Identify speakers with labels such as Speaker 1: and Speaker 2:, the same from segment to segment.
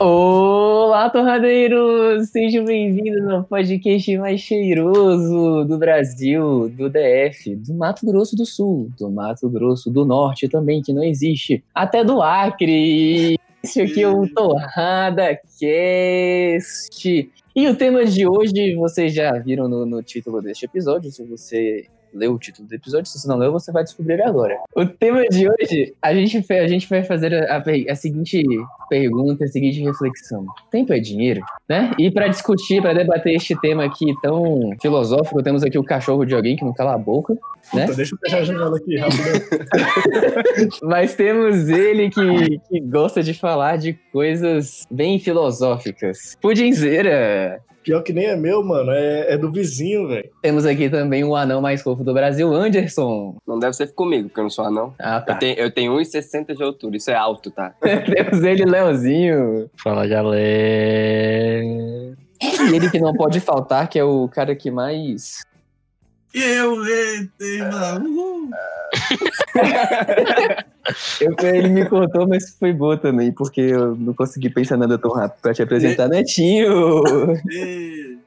Speaker 1: Olá, torradeiros! Sejam bem-vindos ao podcast mais cheiroso do Brasil, do DF, do Mato Grosso do Sul, do Mato Grosso do Norte também, que não existe, até do Acre. Esse aqui é o Torrada Cast. E o tema de hoje, vocês já viram no, no título deste episódio, se você leu o título do episódio. Se você não leu, você vai descobrir agora. O tema de hoje, a gente, a gente vai fazer a, a, seguinte pergunta, a seguinte reflexão. Tempo é dinheiro, né? E para discutir, para debater este tema aqui tão filosófico, temos aqui o cachorro de alguém que não cala a boca. Né?
Speaker 2: Puta, deixa eu fechar a janela aqui rápido.
Speaker 1: Mas temos ele que, que gosta de falar de coisas bem filosóficas. Pudinzeira!
Speaker 2: Pior que nem é meu, mano. É, é do vizinho, velho.
Speaker 1: Temos aqui também o anão mais fofo do Brasil, Anderson.
Speaker 3: Não deve ser comigo, porque eu não sou anão.
Speaker 1: Ah, tá.
Speaker 3: Eu tenho, eu tenho 1,60 de altura. Isso é alto, tá?
Speaker 1: Temos ele, Leozinho.
Speaker 4: Fala, galera.
Speaker 1: E ele que não pode faltar, que é o cara que mais
Speaker 5: eu entrei, mano.
Speaker 1: eu, ele me contou, mas foi boa também, porque eu não consegui pensar nada tão rápido pra te apresentar, Netinho.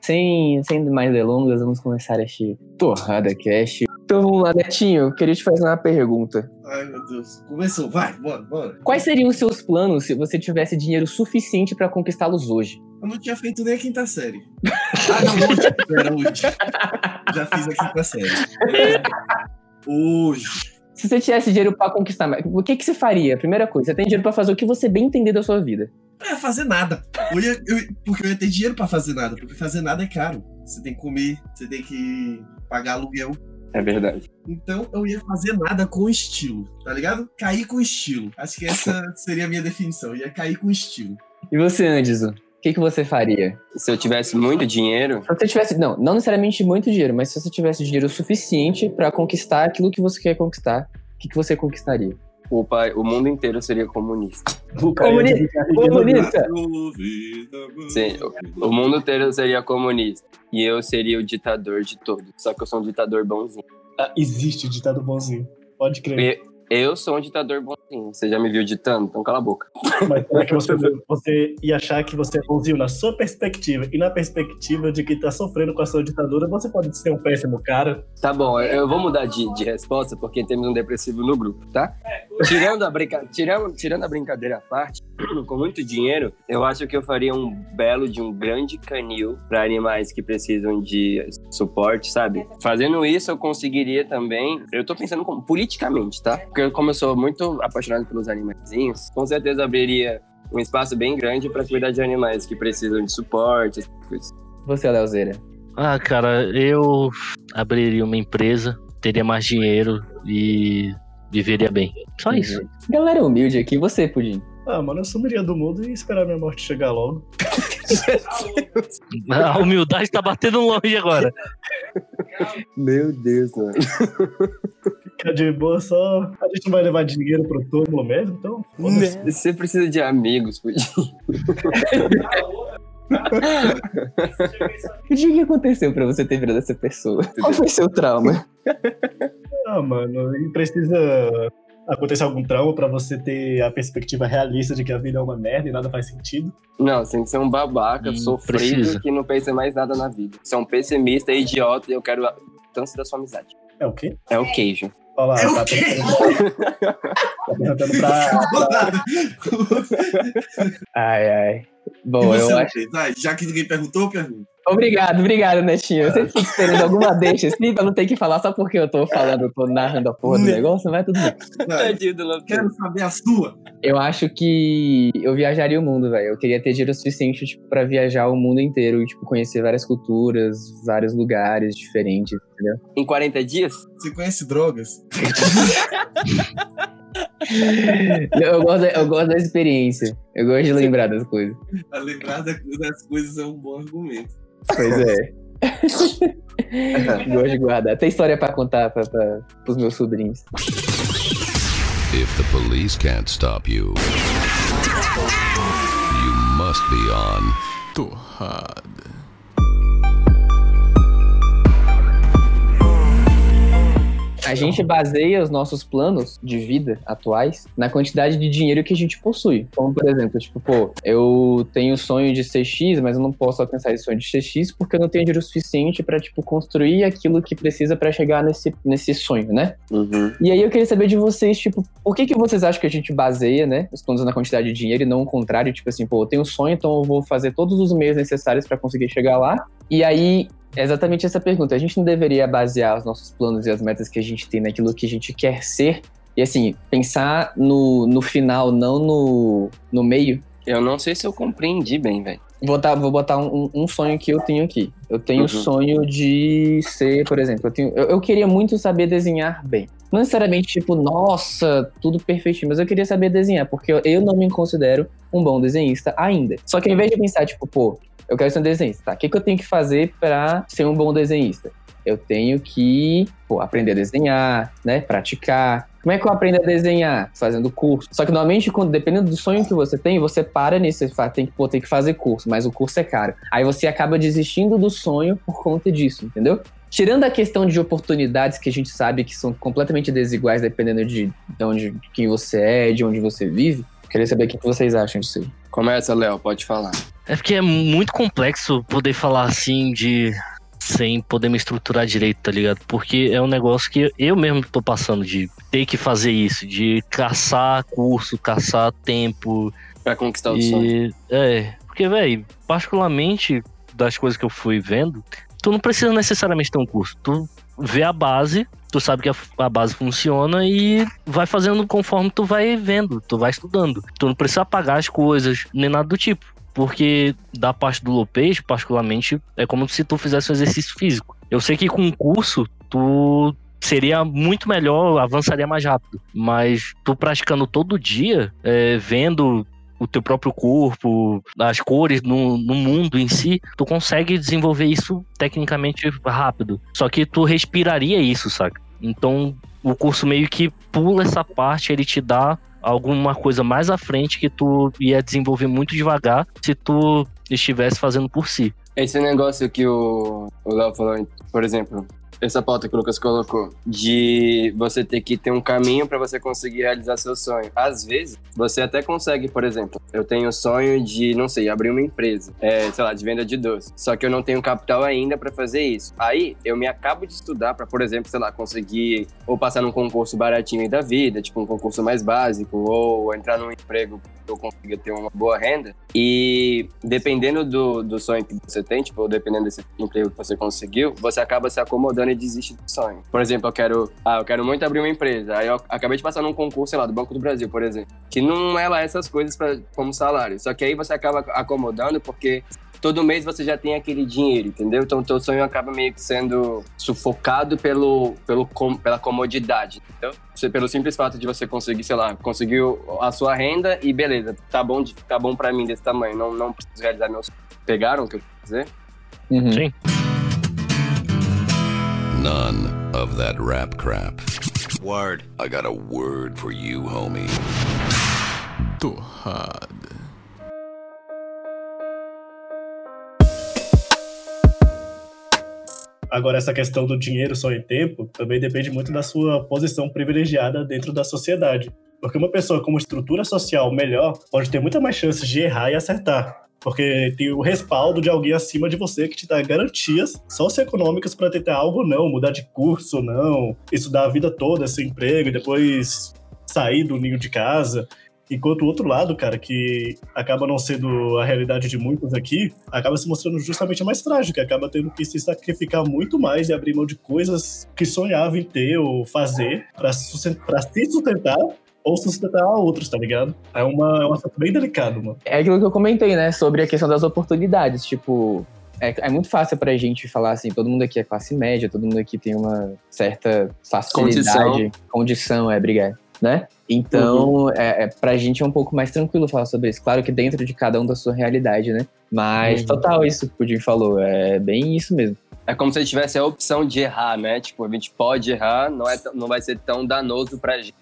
Speaker 1: sem, sem mais delongas, vamos começar este Torrada Cash. Então vamos lá, Netinho, eu queria te fazer uma pergunta.
Speaker 5: Ai, meu Deus. Começou, vai, bora, bora.
Speaker 1: Quais seriam os seus planos se você tivesse dinheiro suficiente para conquistá-los hoje?
Speaker 5: Eu não tinha feito nem a quinta série. ah, não, hoje. Era hoje. Já fiz a quinta série. Hoje.
Speaker 1: Se você tivesse dinheiro para conquistar, o que, que você faria? Primeira coisa, você tem dinheiro para fazer o que você bem entender da sua vida.
Speaker 5: Não ia fazer nada. Eu ia, eu, porque eu ia ter dinheiro para fazer nada. Porque fazer nada é caro. Você tem que comer, você tem que pagar aluguel.
Speaker 3: É verdade.
Speaker 5: Então eu ia fazer nada com estilo, tá ligado? Cair com estilo. Acho que essa seria a minha definição. Eu ia cair com estilo.
Speaker 1: E você, Anderson? O que, que você faria?
Speaker 3: Se eu tivesse muito dinheiro.
Speaker 1: Se você tivesse. Não, não necessariamente muito dinheiro, mas se você tivesse dinheiro suficiente para conquistar aquilo que você quer conquistar, o que, que você conquistaria?
Speaker 3: O, pai, o mundo inteiro seria comunista.
Speaker 1: Comunista! comunista.
Speaker 3: Sim, o, o mundo inteiro seria comunista. E eu seria o ditador de todos. Só que eu sou um ditador bonzinho.
Speaker 2: Ah, existe ditador bonzinho. Pode crer.
Speaker 3: Eu sou um ditador bonzinho. Você já me viu ditando? Então cala a boca.
Speaker 2: Mas será que você, você ia achar que você é bonzinho na sua perspectiva e na perspectiva de que tá sofrendo com a sua ditadura, você pode ser um péssimo cara?
Speaker 3: Tá bom, eu vou mudar de, de resposta porque temos um depressivo no grupo, tá? Tirando a, brinca... tirando, tirando a brincadeira à parte, com muito dinheiro, eu acho que eu faria um belo de um grande canil para animais que precisam de suporte, sabe? Fazendo isso, eu conseguiria também. Eu tô pensando como, politicamente, tá? Porque como eu sou muito apaixonado pelos animaizinhos, com certeza abriria um espaço bem grande para cuidar de animais que precisam de suporte, coisas.
Speaker 1: Você, Leozeira?
Speaker 4: Ah, cara, eu abriria uma empresa, teria mais dinheiro e viveria bem. Só isso.
Speaker 1: Galera humilde aqui, você, Pudim.
Speaker 2: Ah, mano, eu sumiria do mundo e esperar minha morte chegar logo.
Speaker 4: A humildade tá batendo longe agora.
Speaker 3: Meu Deus, mano.
Speaker 2: Fica de boa, só. A gente não vai levar dinheiro pro túmulo mesmo, então.
Speaker 3: Você precisa de amigos, Pudim.
Speaker 1: o que aconteceu pra você ter virado essa pessoa? Qual foi seu trauma?
Speaker 2: Ah, mano, e precisa acontecer algum trauma para você ter a perspectiva realista de que a vida é uma merda e nada faz sentido?
Speaker 3: Não, você tem que ser um babaca, hum, sofrido, precisa. que não pensa mais nada na vida. Você é um pessimista, idiota e eu quero a distância da sua amizade.
Speaker 2: É o quê?
Speaker 3: É o queijo.
Speaker 2: Olha lá,
Speaker 5: é
Speaker 2: tá
Speaker 5: perguntando,
Speaker 2: tá perguntando pra...
Speaker 1: ai, ai. Bom, eu acho...
Speaker 5: Já que ninguém perguntou, pergunta.
Speaker 1: Obrigado, obrigado, Netinho. Eu sempre fico esperando alguma deixa assim pra não ter que falar só porque eu tô falando, eu tô narrando a porra do negócio, mas tudo bem.
Speaker 5: Quero saber a sua.
Speaker 1: Eu acho que eu viajaria o mundo, velho. Eu queria ter dinheiro suficiente, tipo, pra viajar o mundo inteiro, tipo, conhecer várias culturas, vários lugares diferentes, entendeu?
Speaker 3: Em 40 dias?
Speaker 5: Você conhece drogas?
Speaker 1: eu, gosto, eu gosto da experiência. Eu gosto de lembrar das coisas.
Speaker 5: A lembrar das coisas é um bom argumento.
Speaker 1: Pois é. Gosto de guardar. Tem história pra contar pra, pra, pros meus sobrinhos. If the police can't stop you, you must be on. Torrada. A gente baseia os nossos planos de vida atuais na quantidade de dinheiro que a gente possui. Como, por exemplo, tipo, pô, eu tenho o sonho de ser X, mas eu não posso alcançar esse sonho de ser X porque eu não tenho dinheiro suficiente pra, tipo, construir aquilo que precisa pra chegar nesse, nesse sonho, né?
Speaker 3: Uhum.
Speaker 1: E aí eu queria saber de vocês, tipo, por que que vocês acham que a gente baseia, né, os planos na quantidade de dinheiro e não o contrário? Tipo assim, pô, eu tenho um sonho, então eu vou fazer todos os meios necessários pra conseguir chegar lá. E aí, é exatamente essa pergunta. A gente não deveria basear os nossos planos e as metas que a gente tem naquilo que a gente quer ser? E assim, pensar no, no final, não no, no meio?
Speaker 3: Eu não sei se eu compreendi bem, velho.
Speaker 1: Vou botar, vou botar um, um sonho que eu tenho aqui. Eu tenho o
Speaker 3: Uhum.
Speaker 1: sonho de ser, por exemplo, eu, tenho, eu, eu queria muito saber desenhar bem. Não necessariamente, tipo, nossa, tudo perfeitinho, mas eu queria saber desenhar, porque eu, eu não me considero um bom desenhista ainda. Só que ao invés de pensar, tipo, pô, eu quero ser um desenhista, tá? O que, que eu tenho que fazer pra ser um bom desenhista? Eu tenho que pô, aprender a desenhar, né? Praticar. Como é que eu aprendo a desenhar? Fazendo curso. Só que normalmente, quando, dependendo do sonho que você tem, você para nisso, você fala, tem que, pô, tem que fazer curso, mas o curso é caro. Aí você acaba desistindo do sonho por conta disso, entendeu? Tirando a questão de oportunidades que a gente sabe que são completamente desiguais dependendo de, de onde de quem você é, de onde você vive, queria saber o que vocês acham disso.
Speaker 3: Começa, Léo, pode falar.
Speaker 4: É porque é muito complexo poder falar assim de. sem poder me estruturar direito, tá ligado? Porque é um negócio que eu mesmo tô passando de ter que fazer isso, de caçar curso, caçar tempo.
Speaker 3: Pra conquistar o sonho.
Speaker 4: E. É. Porque, velho, particularmente das coisas que eu fui vendo, tu não precisa necessariamente ter um curso. Tu vê a base, tu sabe que a, a base funciona e vai fazendo conforme tu vai vendo, tu vai estudando. Tu não precisa pagar as coisas, nem nada do tipo. Porque da parte do Lopez, particularmente, é como se tu fizesse um exercício físico. Eu sei que com um curso, tu seria muito melhor, avançaria mais rápido. Mas tu praticando todo dia, é, vendo o teu próprio corpo, as cores no, no mundo em si, tu consegue desenvolver isso tecnicamente rápido. Só que tu respiraria isso, saca? Então o curso meio que pula essa parte, ele te dá alguma coisa mais à frente que tu ia desenvolver muito devagar se tu estivesse fazendo por si.
Speaker 3: Esse negócio que o Léo falou, por exemplo, essa pauta que o Lucas colocou, de você ter que ter um caminho para você conseguir realizar seu sonho. Às vezes, você até consegue, por exemplo, eu tenho o sonho de, não sei, abrir uma empresa, é, sei lá, de venda de doce. Só que eu não tenho capital ainda para fazer isso. Aí, eu me acabo de estudar para, por exemplo, sei lá, conseguir ou passar num concurso baratinho da vida, tipo um concurso mais básico, ou entrar num emprego que eu consiga ter uma boa renda. E dependendo do, do sonho que você tem, tipo, dependendo desse emprego que você conseguiu, você acaba se acomodando e desiste do sonho. Por exemplo, eu quero, ah, eu quero muito abrir uma empresa. Aí eu acabei de passar num concurso, sei lá, do Banco do Brasil, por exemplo, que não é lá essas coisas pra, como salário. Só que aí você acaba acomodando porque todo mês você já tem aquele dinheiro, entendeu? Então o teu sonho acaba meio que sendo sufocado pelo, pelo, com- pela comodidade, entendeu? Você- pelo simples fato de você conseguir, sei lá, conseguiu a sua renda e beleza, tá bom, tá bom pra mim desse tamanho, não, não preciso realizar meus sonhos. Pegaram o que eu quis dizer?
Speaker 1: Uhum.
Speaker 4: Sim.
Speaker 6: None of that rap crap. Word. I got a word for you, homie.
Speaker 7: Torrada.
Speaker 2: Agora, essa questão do dinheiro, sonho e tempo também depende muito da sua posição privilegiada dentro da sociedade. Porque uma pessoa com uma estrutura social melhor pode ter muita mais chances de errar e acertar. Porque tem o respaldo de alguém acima de você que te dá garantias socioeconômicas para tentar algo ou não, mudar de curso ou não, estudar a vida toda, seu emprego e depois sair do ninho de casa. Enquanto o outro lado, cara, que acaba não sendo a realidade de muitos aqui, acaba se mostrando justamente a mais que acaba tendo que se sacrificar muito mais e abrir mão de coisas que sonhava em ter ou fazer para se sustentar ou sustentar a outros, tá ligado? É, uma, é um assunto bem delicado, mano.
Speaker 1: É aquilo que eu comentei, né? Sobre a questão das oportunidades. Tipo, é, é muito fácil pra gente falar assim, todo mundo aqui é classe média, todo mundo aqui tem uma certa facilidade, condição, é, obrigado, né? Então, é, é, pra gente é um pouco mais tranquilo falar sobre isso. Claro que dentro de cada um da sua realidade, né? Mas
Speaker 4: Uhum.
Speaker 1: total isso que o Jim falou, é bem isso mesmo.
Speaker 3: É como se tivesse a opção de errar, né? Tipo, a gente pode errar, não, é, não vai ser tão danoso pra gente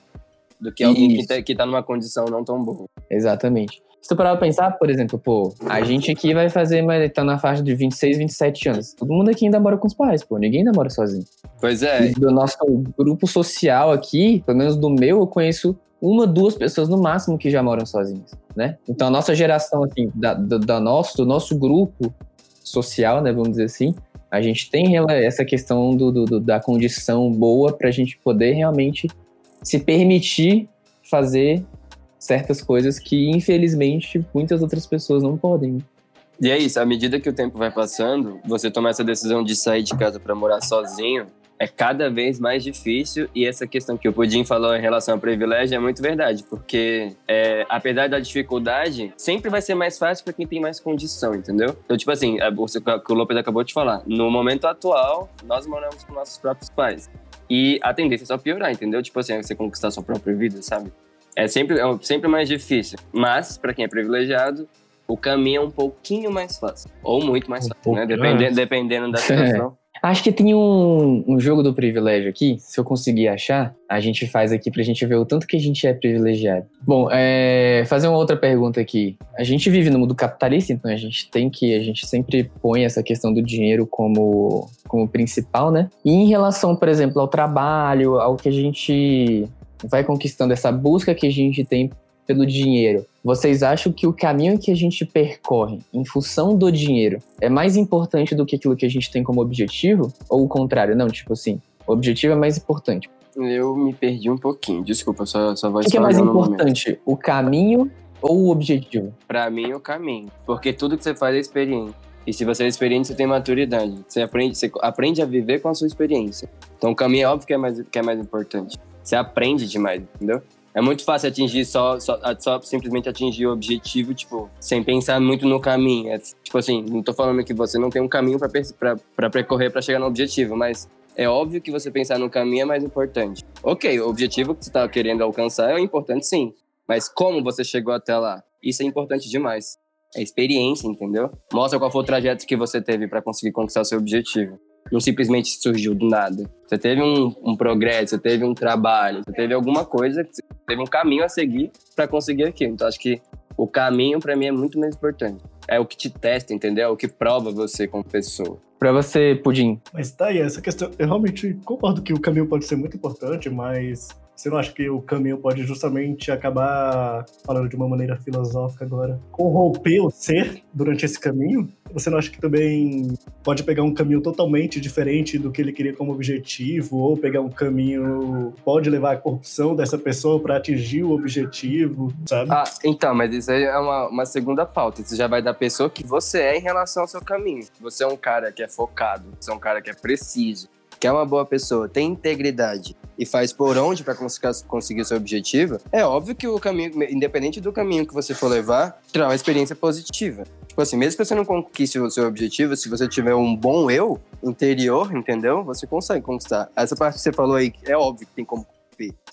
Speaker 3: do que alguém que tá, que tá numa condição não tão boa.
Speaker 1: Exatamente. Se tu parar pra pensar, por exemplo, pô, a gente aqui vai fazer, mas tá na faixa de 26, 27 anos. Todo mundo aqui ainda mora com os pais, pô. Ninguém ainda mora sozinho.
Speaker 3: Pois é,
Speaker 1: E do nosso grupo social aqui, pelo menos do meu, eu conheço uma, duas pessoas no máximo que já moram sozinhas, né? Então a nossa geração, assim, da, da, da nosso, do nosso grupo social, né, vamos dizer assim, a gente tem essa questão do, do- do- da condição boa pra gente poder realmente se permitir fazer certas coisas que, infelizmente, muitas outras pessoas não podem.
Speaker 3: E é isso, à medida que o tempo vai passando, você tomar essa decisão de sair de casa para morar sozinho é cada vez mais difícil. E essa questão que o Pudim falou em relação ao privilégio é muito verdade, porque é, apesar da dificuldade, sempre vai ser mais fácil para quem tem mais condição, entendeu? Então, tipo assim, é, o que o Lopes acabou de falar, no momento atual, nós moramos com nossos próprios pais. E a tendência é só piorar, entendeu? Tipo assim, você conquistar sua própria vida, sabe? É sempre, é sempre mais difícil. Mas, para quem é privilegiado, o caminho é um pouquinho mais fácil. Ou muito mais
Speaker 4: Um
Speaker 3: fácil, né?
Speaker 4: pouco,
Speaker 3: Depende-
Speaker 4: é.
Speaker 3: Dependendo da situação.
Speaker 1: Acho que tem um, um jogo do privilégio aqui. Se eu conseguir achar, a gente faz aqui pra gente ver o tanto que a gente é privilegiado. Bom, é, fazer uma outra pergunta aqui. A gente vive no mundo capitalista, então a gente tem que. A gente sempre põe essa questão do dinheiro como, como principal, né? E em relação, por exemplo, ao trabalho, ao que a gente vai conquistando, essa busca que a gente tem pelo dinheiro. Vocês acham que o caminho que a gente percorre em função do dinheiro é mais importante do que aquilo que a gente tem como objetivo? Ou o contrário? Não, tipo assim, o objetivo é mais importante.
Speaker 3: Eu me perdi um pouquinho. Desculpa, sua, sua
Speaker 1: O
Speaker 3: voz
Speaker 1: que, que é mais importante? O caminho ou o objetivo?
Speaker 3: Pra mim, o caminho. Porque tudo que você faz é experiência. E se você é experiente, você tem maturidade. Você aprende, você aprende a viver com a sua experiência. Então, o caminho é óbvio que é mais, que é mais importante. Você aprende demais, entendeu? É muito fácil atingir só, só, só simplesmente atingir o objetivo, tipo, sem pensar muito no caminho. É, tipo assim, não tô falando que você não tem um caminho pra percorrer pra chegar no objetivo, mas é óbvio que você pensar no caminho é mais importante. Ok, o objetivo que você tá querendo alcançar é importante sim, mas como você chegou até lá? Isso é importante demais. É experiência, entendeu? Mostra qual foi o trajeto que você teve pra conseguir conquistar seu objetivo. Não simplesmente surgiu do nada. Você teve um, um progresso, você teve um trabalho, você teve alguma coisa, teve um caminho a seguir pra conseguir aquilo. Então acho que o caminho pra mim é muito mais importante. É o que te testa, entendeu? É o que prova você como pessoa.
Speaker 1: Pra você, Pudim,
Speaker 2: Mas tá aí, essa questão. Eu realmente concordo que o caminho pode ser muito importante, mas você não acha que o caminho pode justamente acabar, falando de uma maneira filosófica agora, corromper o ser durante esse caminho? Você não acha que também pode pegar um caminho totalmente diferente do que ele queria como objetivo, ou pegar um caminho pode levar à corrupção dessa pessoa para atingir o objetivo, sabe?
Speaker 3: Ah, então, mas isso aí é uma, uma segunda pauta. Isso já vai da pessoa que você é em relação ao seu caminho. Você é um cara que é focado, você é um cara que é preciso, que é uma boa pessoa, tem integridade e faz por onde para conseguir seu objetivo, é óbvio que o caminho, independente do caminho que você for levar, terá uma experiência positiva. Tipo assim, mesmo que você não conquiste o seu objetivo, se você tiver um bom eu interior, entendeu? Você consegue conquistar. Essa parte que você falou aí, é óbvio que tem como.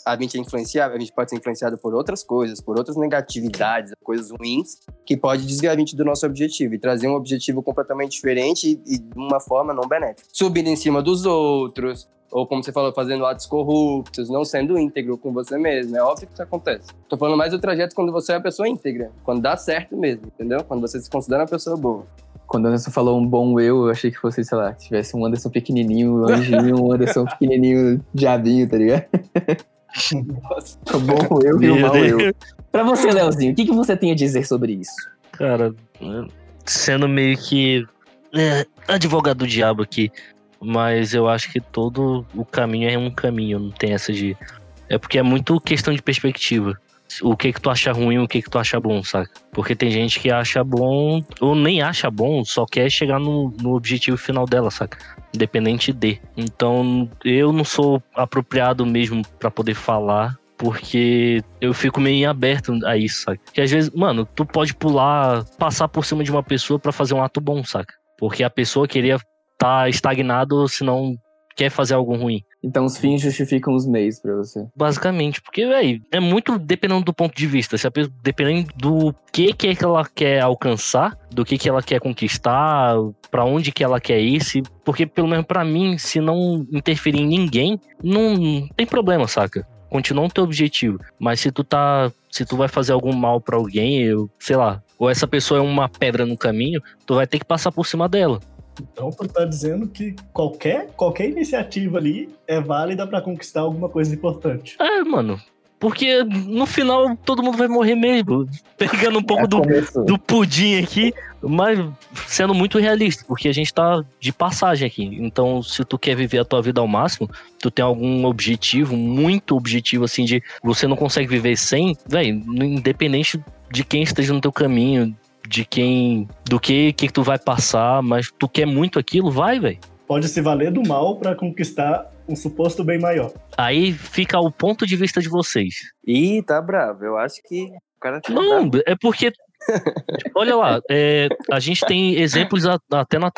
Speaker 3: A gente é influenciável, a gente pode ser influenciado por outras coisas, por outras negatividades, coisas ruins, que pode desviar a gente do nosso objetivo e trazer um objetivo completamente diferente e, e de uma forma não benéfica. Subindo em cima dos outros, ou como você falou, fazendo atos corruptos, não sendo íntegro com você mesmo. É óbvio que isso acontece. Tô falando mais do trajeto quando você é uma pessoa íntegra, quando dá certo mesmo, entendeu? Quando você se considera uma pessoa boa.
Speaker 1: quando o Anderson falou um bom eu, eu achei que fosse, sei lá, que tivesse um Anderson pequenininho, um anjinho, um Anderson pequenininho, diabinho, tá ligado? o bom eu e o mau eu. Pra você, Leozinho, o que, que você tem a dizer sobre isso?
Speaker 4: Cara, sendo meio que é, advogado do diabo aqui, mas eu acho que todo o caminho é um caminho, não tem essa de. É porque é muito questão de perspectiva. O que que tu acha ruim, o que que tu acha bom, saca? Porque tem gente que acha bom, ou nem acha bom, só quer chegar no, no objetivo final dela, saca? Independente de. Então, eu não sou apropriado mesmo pra poder falar porque eu fico meio aberto a isso, saca? Porque às vezes, mano, tu pode pular, passar por cima de uma pessoa pra fazer um ato bom, saca? Porque a pessoa queria estar estagnado, senão quer fazer algo ruim.
Speaker 1: Então os fins justificam os meios pra você.
Speaker 4: Basicamente, porque, velho, é muito dependendo do ponto de vista. Se a pessoa, dependendo do que, que, é que ela quer alcançar, do que, que ela quer conquistar, pra onde que ela quer ir, se, porque pelo menos pra mim, se não interferir em ninguém, não, não tem problema, saca? continua no teu objetivo. Mas se tu tá. Se tu vai fazer algum mal pra alguém, eu, sei lá, ou essa pessoa é uma pedra no caminho, tu vai ter que passar por cima dela.
Speaker 2: Então tu tá dizendo que qualquer, qualquer iniciativa ali é válida pra conquistar alguma coisa importante.
Speaker 4: É, mano. Porque no final todo mundo vai morrer mesmo. Pegando um pouco
Speaker 1: Já
Speaker 4: do,
Speaker 1: começou.
Speaker 4: do pudim aqui, mas sendo muito realista, porque a gente tá de passagem aqui. Então, se tu quer viver a tua vida ao máximo, tu tem algum objetivo, muito objetivo, assim, de você não consegue viver sem, velho, independente de quem esteja no teu caminho, de quem, do que que tu vai passar, mas tu quer muito aquilo, vai, velho.
Speaker 2: Pode se valer do mal pra conquistar um suposto bem maior.
Speaker 4: Aí fica o ponto de vista de vocês.
Speaker 3: Ih, tá bravo. Eu acho que o cara tá
Speaker 4: Não,
Speaker 3: bravo.
Speaker 4: é porque. Olha lá, é, a gente tem exemplos a- até na,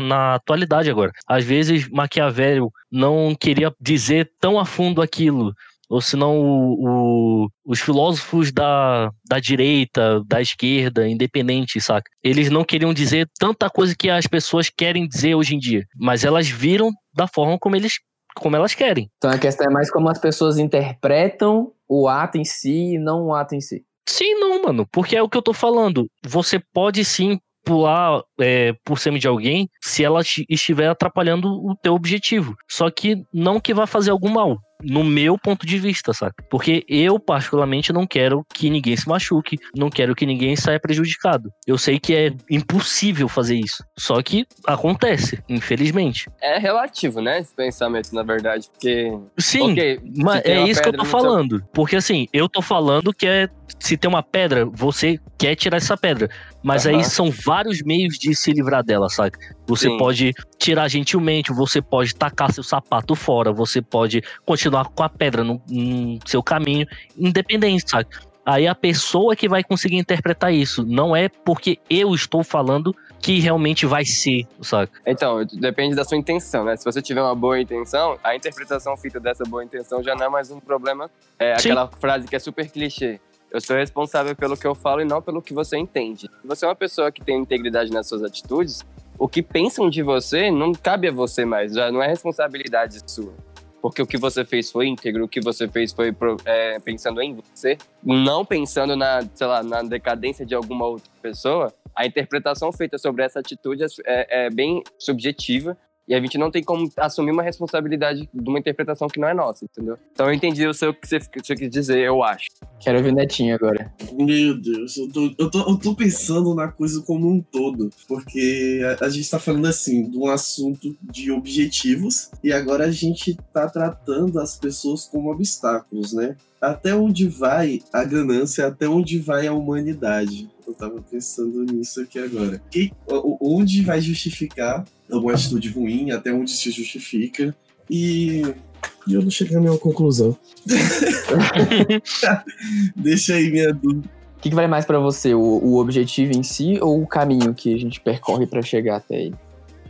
Speaker 4: na atualidade agora. Às vezes, Maquiavel não queria dizer tão a fundo aquilo. Ou senão o, o- os filósofos da, da direita, da esquerda, independente, saca? Eles não queriam dizer tanta coisa que as pessoas querem dizer hoje em dia. Mas elas viram da forma como, eles, como elas querem.
Speaker 1: Então a questão é mais como as pessoas interpretam o ato em si e não o ato em si.
Speaker 4: Sim, não, mano, porque é o que eu tô falando. Você pode sim pular é, por cima de alguém se ela ti- estiver atrapalhando o teu objetivo. Só que não que vá fazer algum mal. No meu ponto de vista, saca? Porque eu, particularmente, não quero que ninguém se machuque, não quero que ninguém saia prejudicado. Eu sei que é impossível fazer isso. Só que acontece, infelizmente.
Speaker 3: É relativo, né? Esse pensamento, na verdade. Porque.
Speaker 4: Sim,
Speaker 3: ok,
Speaker 4: Mas é isso que eu tô
Speaker 3: no seu-
Speaker 4: falando. Porque assim, eu tô falando que é. Se tem uma pedra, você quer tirar essa pedra. Mas
Speaker 3: Aham.
Speaker 4: aí são vários meios de se livrar dela, sabe? Você
Speaker 3: Sim.
Speaker 4: pode tirar gentilmente, você pode tacar seu sapato fora, você pode continuar com a pedra no, no seu caminho, independente, sabe? Aí a pessoa que vai conseguir interpretar isso. Não é porque eu estou falando que realmente vai ser, saca?
Speaker 3: Então, depende da sua intenção, né? Se você tiver uma boa intenção, a interpretação feita dessa boa intenção já não é mais um problema. É
Speaker 4: Sim.
Speaker 3: aquela frase que é super clichê. Eu sou responsável pelo que eu falo e não pelo que você entende. Se você é uma pessoa que tem integridade nas suas atitudes, o que pensam de você não cabe a você mais, já não é responsabilidade sua. Porque o que você fez foi íntegro, o que você fez foi é, pensando em você, não pensando na, sei lá, na decadência de alguma outra pessoa. A interpretação feita sobre essa atitude é, é bem subjetiva e a gente não tem como assumir uma responsabilidade de uma interpretação que não é nossa, entendeu? Então eu entendi o seu, o que você, você quis dizer, eu acho.
Speaker 1: Quero ouvir o Netinho agora.
Speaker 5: Meu Deus, eu tô, eu, tô, eu tô pensando na coisa como um todo, porque a, a gente tá falando assim de um assunto de objetivos e agora a gente tá tratando as pessoas como obstáculos, né? Até onde vai a ganância, até onde vai a humanidade? Eu tava pensando nisso aqui agora. E, onde vai justificar alguma atitude ruim, até onde se justifica e. E eu não cheguei a nenhuma conclusão. Deixa aí minha dúvida.
Speaker 1: O que, que vale mais pra você, o, o objetivo em si ou o caminho que a gente percorre pra chegar até ele?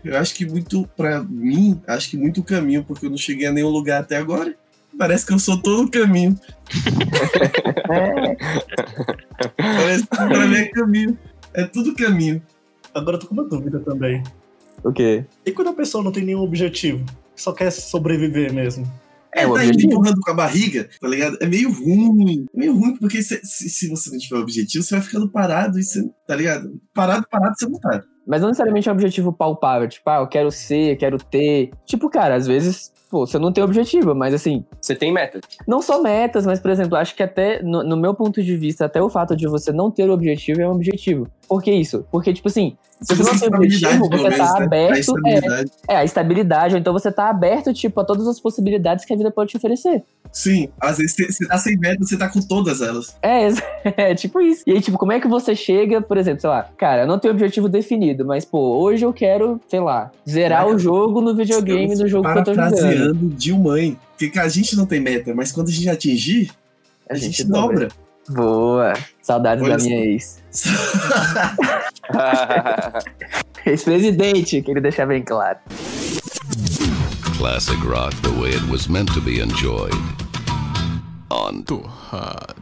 Speaker 5: Eu acho que muito, pra mim, acho que muito caminho, porque eu não cheguei a nenhum lugar até agora. Parece que eu sou todo o caminho. Parece que pra mim é caminho. É tudo caminho.
Speaker 2: Agora eu tô com uma dúvida também.
Speaker 1: O quê?
Speaker 2: E quando a pessoa não tem nenhum objetivo? Só quer sobreviver mesmo?
Speaker 1: É,
Speaker 5: É, tá
Speaker 1: objetivo.
Speaker 5: empurrando com a barriga, tá ligado? É meio ruim. É meio ruim, porque se, se, se você não tiver objetivo, você vai ficando parado e você, tá ligado? Parado, parado, você não tá.
Speaker 1: Mas não necessariamente é um objetivo palpável, tipo, ah, eu quero ser, eu quero ter. Tipo, cara, às vezes, pô, você não tem objetivo, mas assim,
Speaker 3: Você tem meta.
Speaker 1: não só metas, mas, por exemplo, acho que até, no, no meu ponto de vista, até o fato de você não ter objetivo é um objetivo. Por que isso? Porque, tipo assim, se você não tem objetivo, você
Speaker 5: menos,
Speaker 1: tá
Speaker 5: né? A
Speaker 1: aberto. É, é, a estabilidade, ou então você tá aberto, tipo, a todas as possibilidades que a vida pode te oferecer.
Speaker 5: Sim, às vezes você- tá sem meta, você tá com todas elas.
Speaker 1: É, é tipo isso. E aí, tipo, como é que você chega, por exemplo, sei lá, cara, eu não tenho objetivo definido, mas, pô, hoje eu quero, sei lá, zerar o jogo no videogame do jogo que eu tô jogando.
Speaker 5: De mãe. Porque a gente não tem meta, mas quando a gente atingir, a, gente, dobra.
Speaker 1: Boa. Saudades
Speaker 5: Olha
Speaker 1: da minha ex. Ex-presidente, queria deixar bem claro.
Speaker 6: Classic rock the way it was meant to be enjoyed. On
Speaker 7: Torrada.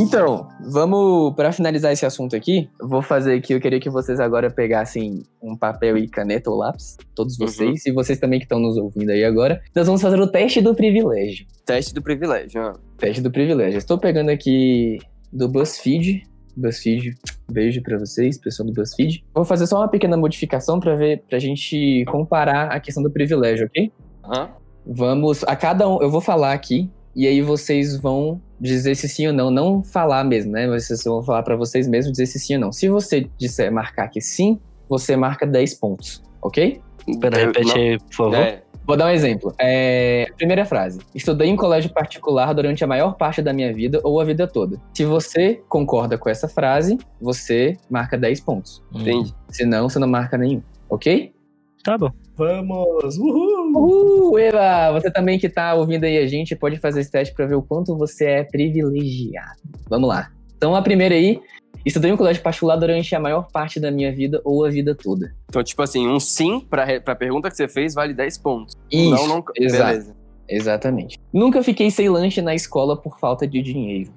Speaker 1: Então, vamos para finalizar esse assunto aqui. eu Vou fazer aqui. Eu queria que vocês agora pegassem um papel e caneta ou lápis, todos
Speaker 3: Uhum.
Speaker 1: vocês, e vocês também que estão nos ouvindo aí agora. Nós vamos fazer o teste do privilégio.
Speaker 3: Teste do privilégio. ó.
Speaker 1: Teste do privilégio. Estou pegando aqui do BuzzFeed. BuzzFeed, beijo pra vocês, pessoal do BuzzFeed. Vou fazer só uma pequena modificação pra ver, pra gente comparar a questão do privilégio, ok?
Speaker 3: Aham.
Speaker 1: Vamos, a cada um, eu vou falar aqui, e aí vocês vão dizer se sim ou não. Não falar mesmo, né? Vocês vão falar pra vocês mesmos dizer se sim ou não. Se você disser marcar que sim, você marca 10 pontos, ok?
Speaker 4: Pera, repete aí, por favor.
Speaker 3: É,
Speaker 1: Vou dar um exemplo. É, primeira frase. Estudei em colégio particular durante a maior parte da minha vida ou a vida toda. Se você concorda com essa frase, você marca 10 pontos.
Speaker 4: Hum,
Speaker 3: entendi.
Speaker 1: Se não, você não marca nenhum. Ok?
Speaker 4: Tá bom.
Speaker 2: Vamos! Uhul!
Speaker 1: Uhul, Eva! Você também que tá ouvindo aí a gente pode fazer esse teste pra ver o quanto você é privilegiado. Vamos lá. Então a primeira aí. Estudei em um colégio particular durante a maior parte da minha vida ou a vida toda.
Speaker 3: Então, tipo assim, um sim pra, pra pergunta que você fez vale 10 pontos.
Speaker 1: Isso,
Speaker 3: não, não.
Speaker 1: exato.
Speaker 3: Beleza.
Speaker 1: Exatamente. Nunca fiquei sem lanche na escola por falta de dinheiro.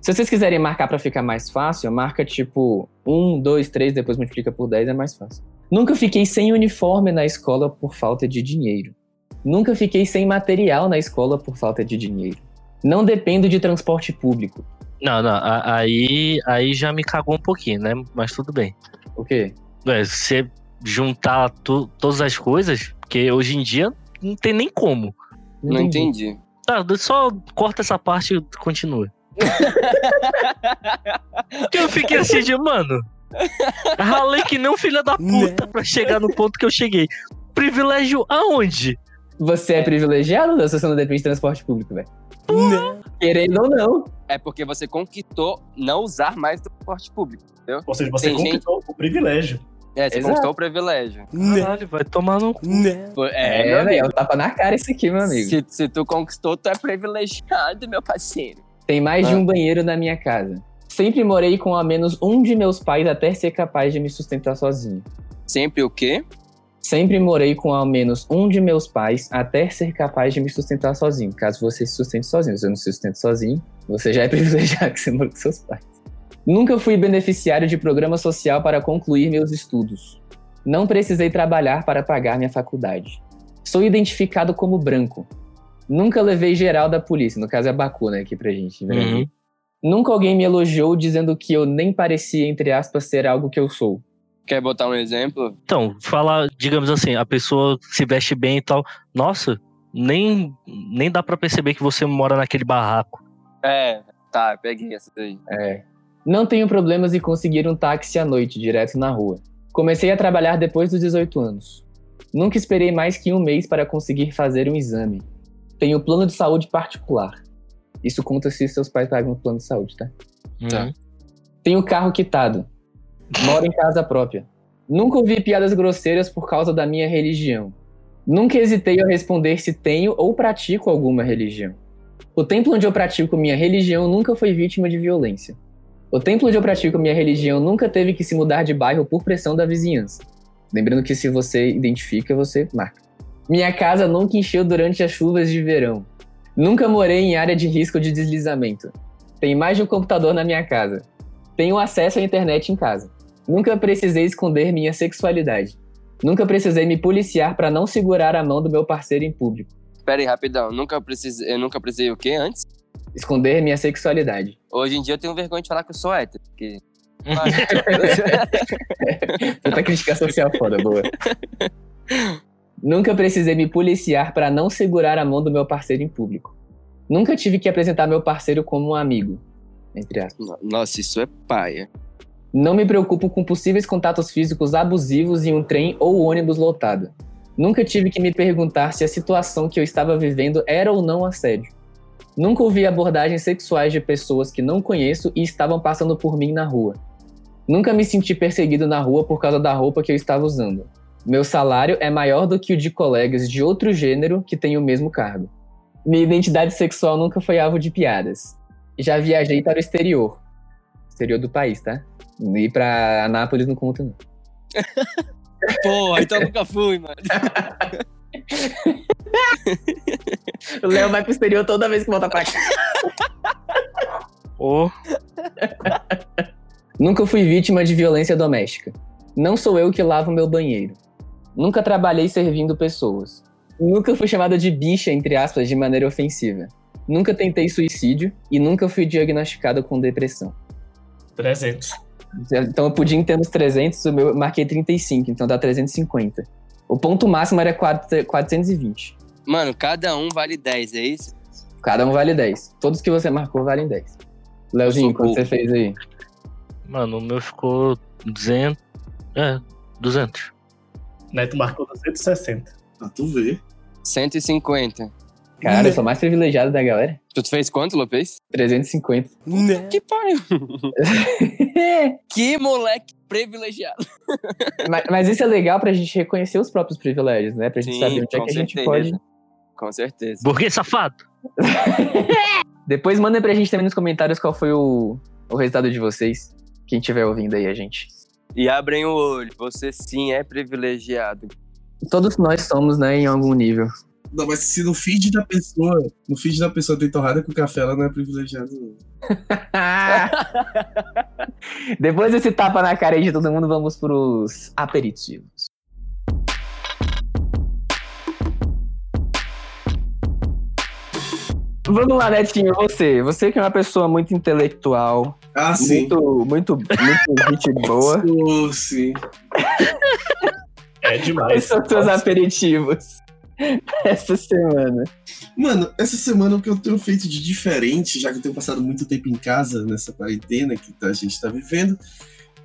Speaker 1: Se vocês quiserem marcar pra ficar mais fácil, marca tipo 1, 2, 3, depois multiplica por 10, é mais fácil. Nunca fiquei sem uniforme na escola por falta de dinheiro. Nunca fiquei sem material na escola por falta de dinheiro. Não dependo de transporte público.
Speaker 4: Não, não, a- aí, aí já me cagou um pouquinho, né? Mas tudo bem.
Speaker 1: O quê?
Speaker 4: É, se você juntar tu- todas as coisas, porque hoje em dia não tem nem como.
Speaker 3: Não entendi.
Speaker 4: Tá, só corta essa parte e continua. Eu fiquei assim de, mano. Ralei que nem um filho da puta pra chegar no ponto que eu cheguei. Privilégio aonde?
Speaker 1: Você é privilegiado ou você não depende de transporte público, velho? Querendo ou não.
Speaker 3: É porque você conquistou não usar mais transporte público.
Speaker 2: Ou seja, você
Speaker 3: Tem gente-
Speaker 2: conquistou o privilégio.
Speaker 3: É, você
Speaker 1: Exato.
Speaker 3: conquistou o privilégio.
Speaker 4: Caralho, vai tomar no cu.
Speaker 1: É,
Speaker 3: É,
Speaker 1: velho, é um tapa na cara isso aqui, meu amigo.
Speaker 3: Se, se tu conquistou, tu é privilegiado, meu parceiro.
Speaker 1: Tem mais de
Speaker 3: Ah.
Speaker 1: um banheiro na minha casa. Sempre morei com ao menos um de meus pais até ser capaz de me sustentar sozinho.
Speaker 3: Sempre o quê?
Speaker 1: Sempre morei com ao menos um de meus pais até ser capaz de me sustentar sozinho. Caso você se sustente sozinho. Se você não se sustenta sozinho, você já é privilegiado que você mora com seus pais. Nunca fui beneficiário de programa social para concluir meus estudos. Não precisei trabalhar para pagar minha faculdade. Sou identificado como branco. Nunca levei geral da polícia. No caso é Baku, né, aqui pra gente. né?
Speaker 4: Uhum.
Speaker 1: Nunca alguém me elogiou dizendo que eu nem parecia, entre aspas, ser algo que eu sou.
Speaker 3: Quer botar um exemplo?
Speaker 4: Então, fala, digamos assim, a pessoa se veste bem e tal. Nossa, nem, nem dá pra perceber que você mora naquele barraco.
Speaker 3: É, tá, peguei essa daí.
Speaker 1: É. Não tenho problemas em conseguir um táxi à noite, direto na rua. Comecei a trabalhar depois dos 18 anos. Nunca esperei mais que um mês para conseguir fazer um exame. Tenho plano de saúde particular. Isso conta se seus pais pagam o plano de saúde, tá?
Speaker 3: Tá.
Speaker 4: Uhum.
Speaker 1: Tenho carro quitado. Moro em casa própria. Nunca ouvi piadas grosseiras por causa da minha religião. Nunca hesitei ao responder se tenho ou pratico alguma religião. O templo onde eu pratico minha religião nunca foi vítima de violência. O templo onde eu pratico minha religião nunca teve que se mudar de bairro por pressão da vizinhança. Lembrando que se você identifica, você marca. Minha casa nunca encheu durante as chuvas de verão. Nunca morei em área de risco de deslizamento. Tem mais de um computador na minha casa. Tenho acesso à internet em casa. Nunca precisei esconder minha sexualidade. Nunca precisei me policiar para não segurar a mão do meu parceiro em público.
Speaker 3: Pera aí, rapidão. Nunca precisei, eu nunca precisei o quê antes?
Speaker 1: Esconder minha sexualidade.
Speaker 3: Hoje em dia eu tenho vergonha de falar que eu sou hétero. Porque...
Speaker 1: Puta crítica social foda, boa. Nunca precisei me policiar para não segurar a mão do meu parceiro em público. Nunca tive que apresentar meu parceiro como um amigo. Entre aspas.
Speaker 3: Nossa, isso é paia.
Speaker 1: Não me preocupo com possíveis contatos físicos abusivos em um trem ou ônibus lotado. Nunca tive que me perguntar se a situação que eu estava vivendo era ou não assédio. Nunca ouvi abordagens sexuais de pessoas que não conheço e estavam passando por mim na rua. Nunca me senti perseguido na rua por causa da roupa que eu estava usando. Meu salário é maior do que o de colegas de outro gênero que têm o mesmo cargo. Minha identidade sexual nunca foi alvo de piadas. Já viajei para o exterior. Exterior do país, tá? Ir pra Anápolis não conta, não.
Speaker 3: Porra, então eu nunca fui, mano.
Speaker 1: O Léo vai pro exterior toda vez que volta pra cá.
Speaker 4: Ô,
Speaker 1: Nunca fui vítima de violência doméstica. Não sou eu que lavo meu banheiro. Nunca trabalhei servindo pessoas. Nunca fui chamada de bicha, entre aspas, de maneira ofensiva. Nunca tentei suicídio e nunca fui diagnosticado com depressão.
Speaker 2: 300.
Speaker 1: Então eu podia ter uns 300, o meu eu marquei 35, então dá 350. O ponto máximo era 4 420.
Speaker 3: Mano, cada um vale 10, é isso?
Speaker 1: Cada um vale 10. Todos que você marcou valem 10. Leozinho, quanto você fez aí?
Speaker 4: Mano, o meu ficou 200. É, 200.
Speaker 2: Neto marcou 260.
Speaker 5: Pra tu ver.
Speaker 3: 150.
Speaker 1: Cara, eu sou mais privilegiado da galera.
Speaker 3: Tu fez quanto, Lopes?
Speaker 1: 350.
Speaker 3: Que pariu. que moleque privilegiado.
Speaker 1: mas, mas isso é legal pra gente reconhecer os próprios privilégios, né? Pra gente
Speaker 3: Sim,
Speaker 1: saber onde é que a gente
Speaker 3: certeza.
Speaker 1: pode.
Speaker 3: Com certeza.
Speaker 4: Burguês safado.
Speaker 1: Depois manda pra gente também nos comentários qual foi o, o resultado de vocês. Quem estiver ouvindo aí a gente.
Speaker 3: E abrem o olho. Você sim é privilegiado.
Speaker 1: Todos nós somos, né, em algum nível.
Speaker 5: Não, mas se no feed da pessoa, no feed da pessoa tem torrada com café, ela não é privilegiada. não.
Speaker 1: Depois desse tapa na cara aí de todo mundo, vamos pros aperitivos. Vamos lá, Netinho, você. Você que é uma pessoa muito intelectual,
Speaker 5: Ah, sim.
Speaker 1: muito, muito, muito gente boa.
Speaker 5: Sim.
Speaker 2: É
Speaker 1: Quais
Speaker 2: demais.
Speaker 1: são os seus aperitivos essa semana?
Speaker 5: Mano, essa semana o que eu tenho feito de diferente, já que eu tenho passado muito tempo em casa nessa quarentena que a gente tá vivendo,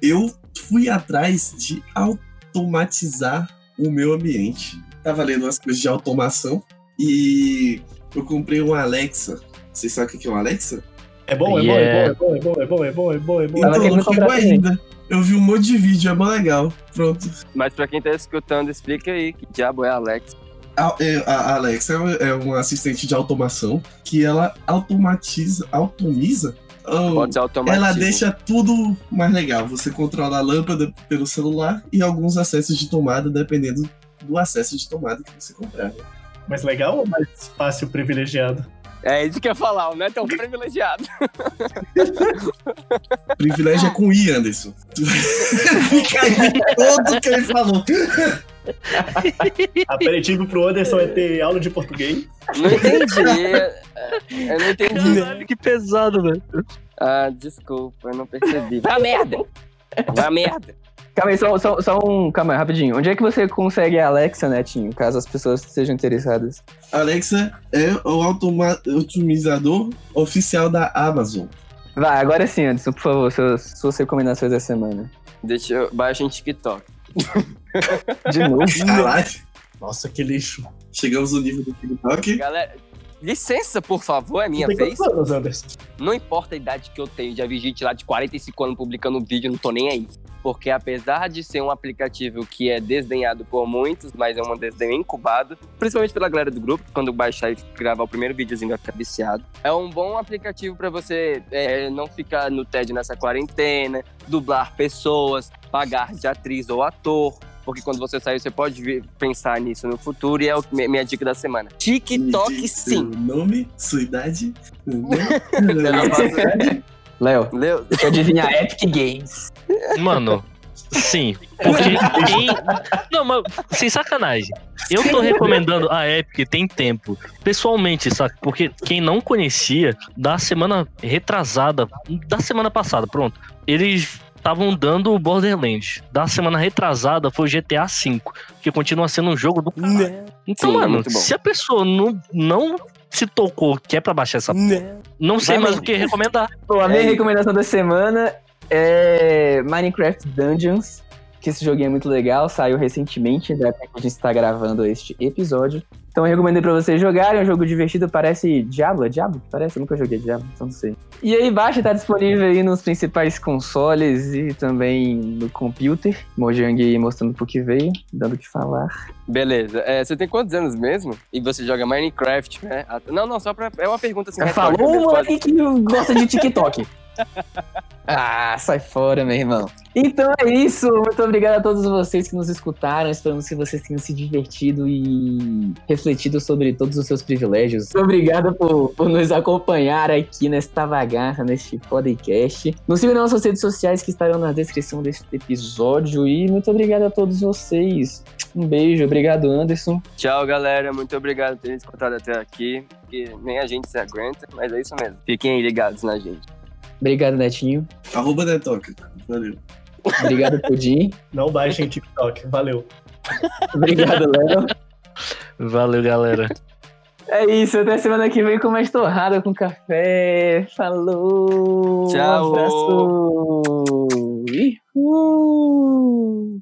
Speaker 5: eu fui atrás de automatizar o meu ambiente. Tava lendo umas coisas de automação e eu comprei um Alexa. Vocês sabem o que é um Alexa?
Speaker 2: É bom, é bom, é bom, é bom, é bom, é bom, é bom, é bom.
Speaker 5: Então, não chegou ainda. Eu vi um monte de vídeo, é bem legal. Pronto.
Speaker 3: Mas pra quem tá escutando, explica aí que diabo é Alex.
Speaker 5: A, é, a Alexa é uma assistente de automação que ela automatiza, automiza. Oh,
Speaker 3: Pode ser automático.
Speaker 5: ela deixa tudo mais legal. Você controla a lâmpada pelo celular e alguns acessos de tomada, dependendo do acesso de tomada que você comprar.
Speaker 2: Mais legal ou mais fácil privilegiado?
Speaker 3: É isso que eu ia falar, o Neto é um privilegiado.
Speaker 5: Privilégio é com I, Anderson. Fica aí todo que ele falou.
Speaker 2: Aperitivo pro Anderson é ter aula de português.
Speaker 3: Não entendi. é, Eu não entendi.
Speaker 4: Caralho, que pesado, velho.
Speaker 3: Ah, desculpa, eu não percebi. Vai a merda! Vai merda!
Speaker 1: Calma aí, só, só, só um. Calma aí, rapidinho. Onde é que você consegue a Alexa, Netinho? Caso as pessoas sejam interessadas.
Speaker 5: Alexa é o automa- otimizador oficial da Amazon.
Speaker 1: Vai, agora sim, Anderson, por favor, suas, suas recomendações da semana.
Speaker 3: Deixa eu baixar em TikTok.
Speaker 1: De novo.
Speaker 5: Caralho.
Speaker 2: Nossa, que lixo.
Speaker 5: Chegamos no nível do TikTok.
Speaker 3: Galera, licença, por favor, é minha vez.
Speaker 2: anos, Anderson?
Speaker 3: Não importa a idade que eu tenho, já vi gente lá de 45 anos publicando vídeo, não tô nem aí. Porque apesar de ser um aplicativo que é desdenhado por muitos, mas é um desdenho incubado, principalmente pela galera do grupo, quando baixar e gravar o primeiro videozinho vai ficar viciado. É um bom aplicativo pra você é, não ficar no TED nessa quarentena, dublar pessoas, pagar de atriz ou ator. Porque quando você sair, você pode pensar nisso no futuro e é o- minha dica da semana. TikTok sim.
Speaker 5: Nome, sua idade.
Speaker 3: Eu não faço-
Speaker 1: Léo, deixa eu adivinhar Epic Games.
Speaker 4: Mano, sim. Porque quem. Não, mas sem sacanagem. Eu tô recomendando a Epic tem tempo. Pessoalmente, saca? Porque quem não conhecia, da semana retrasada, da semana passada, pronto. Eles estavam dando o Borderlands. Da semana retrasada foi o GTA V, que continua sendo um jogo do caralho. Então,
Speaker 3: Sim,
Speaker 4: mano, se a pessoa não, não se tocou que é pra baixar essa porra, não sei
Speaker 3: Vai
Speaker 4: mais o
Speaker 3: mesmo.
Speaker 4: que recomendar.
Speaker 1: Bom, a minha
Speaker 3: É
Speaker 1: recomendação da semana é Minecraft Dungeons, que esse joguinho é muito legal, saiu recentemente, da que a gente está gravando este episódio. Então eu recomendo pra vocês jogarem, é um jogo divertido, parece Diablo, é Diablo? Parece, eu nunca joguei Diablo, então não sei. E aí baixa, tá disponível aí nos principais consoles e também no computer. Mojang mostrando pro que veio, dando o que falar.
Speaker 3: Beleza. É, você tem quantos anos mesmo? E você joga Minecraft, né? Não, não, só pra. É uma pergunta assim.
Speaker 1: Falou o
Speaker 3: retórica,
Speaker 1: moleque que gosta de TikTok. Ah, sai fora, meu irmão. Então é isso. Muito obrigado a todos vocês que nos escutaram. Esperamos que vocês tenham se divertido e refletido sobre todos os seus privilégios. Obrigado por, por nos acompanhar aqui nesta bagaça, neste podcast. Nos sigam nas nossas redes sociais que estarão na descrição deste episódio. E muito obrigado a todos vocês. Um beijo. Obrigado, Anderson.
Speaker 3: Tchau, galera. Muito obrigado por terem escutado até aqui. Que nem a gente se aguenta, mas é isso mesmo. Fiquem ligados na gente.
Speaker 1: Obrigado, Netinho.
Speaker 5: Arroba Netok. Valeu.
Speaker 1: Obrigado, Pudim.
Speaker 2: Não baixem TikTok. Valeu.
Speaker 1: Obrigado, Léo.
Speaker 4: Valeu, galera.
Speaker 1: É isso, até semana que vem com mais torrada com café. Falou!
Speaker 3: Tchau!
Speaker 1: Um abraço! Uhul.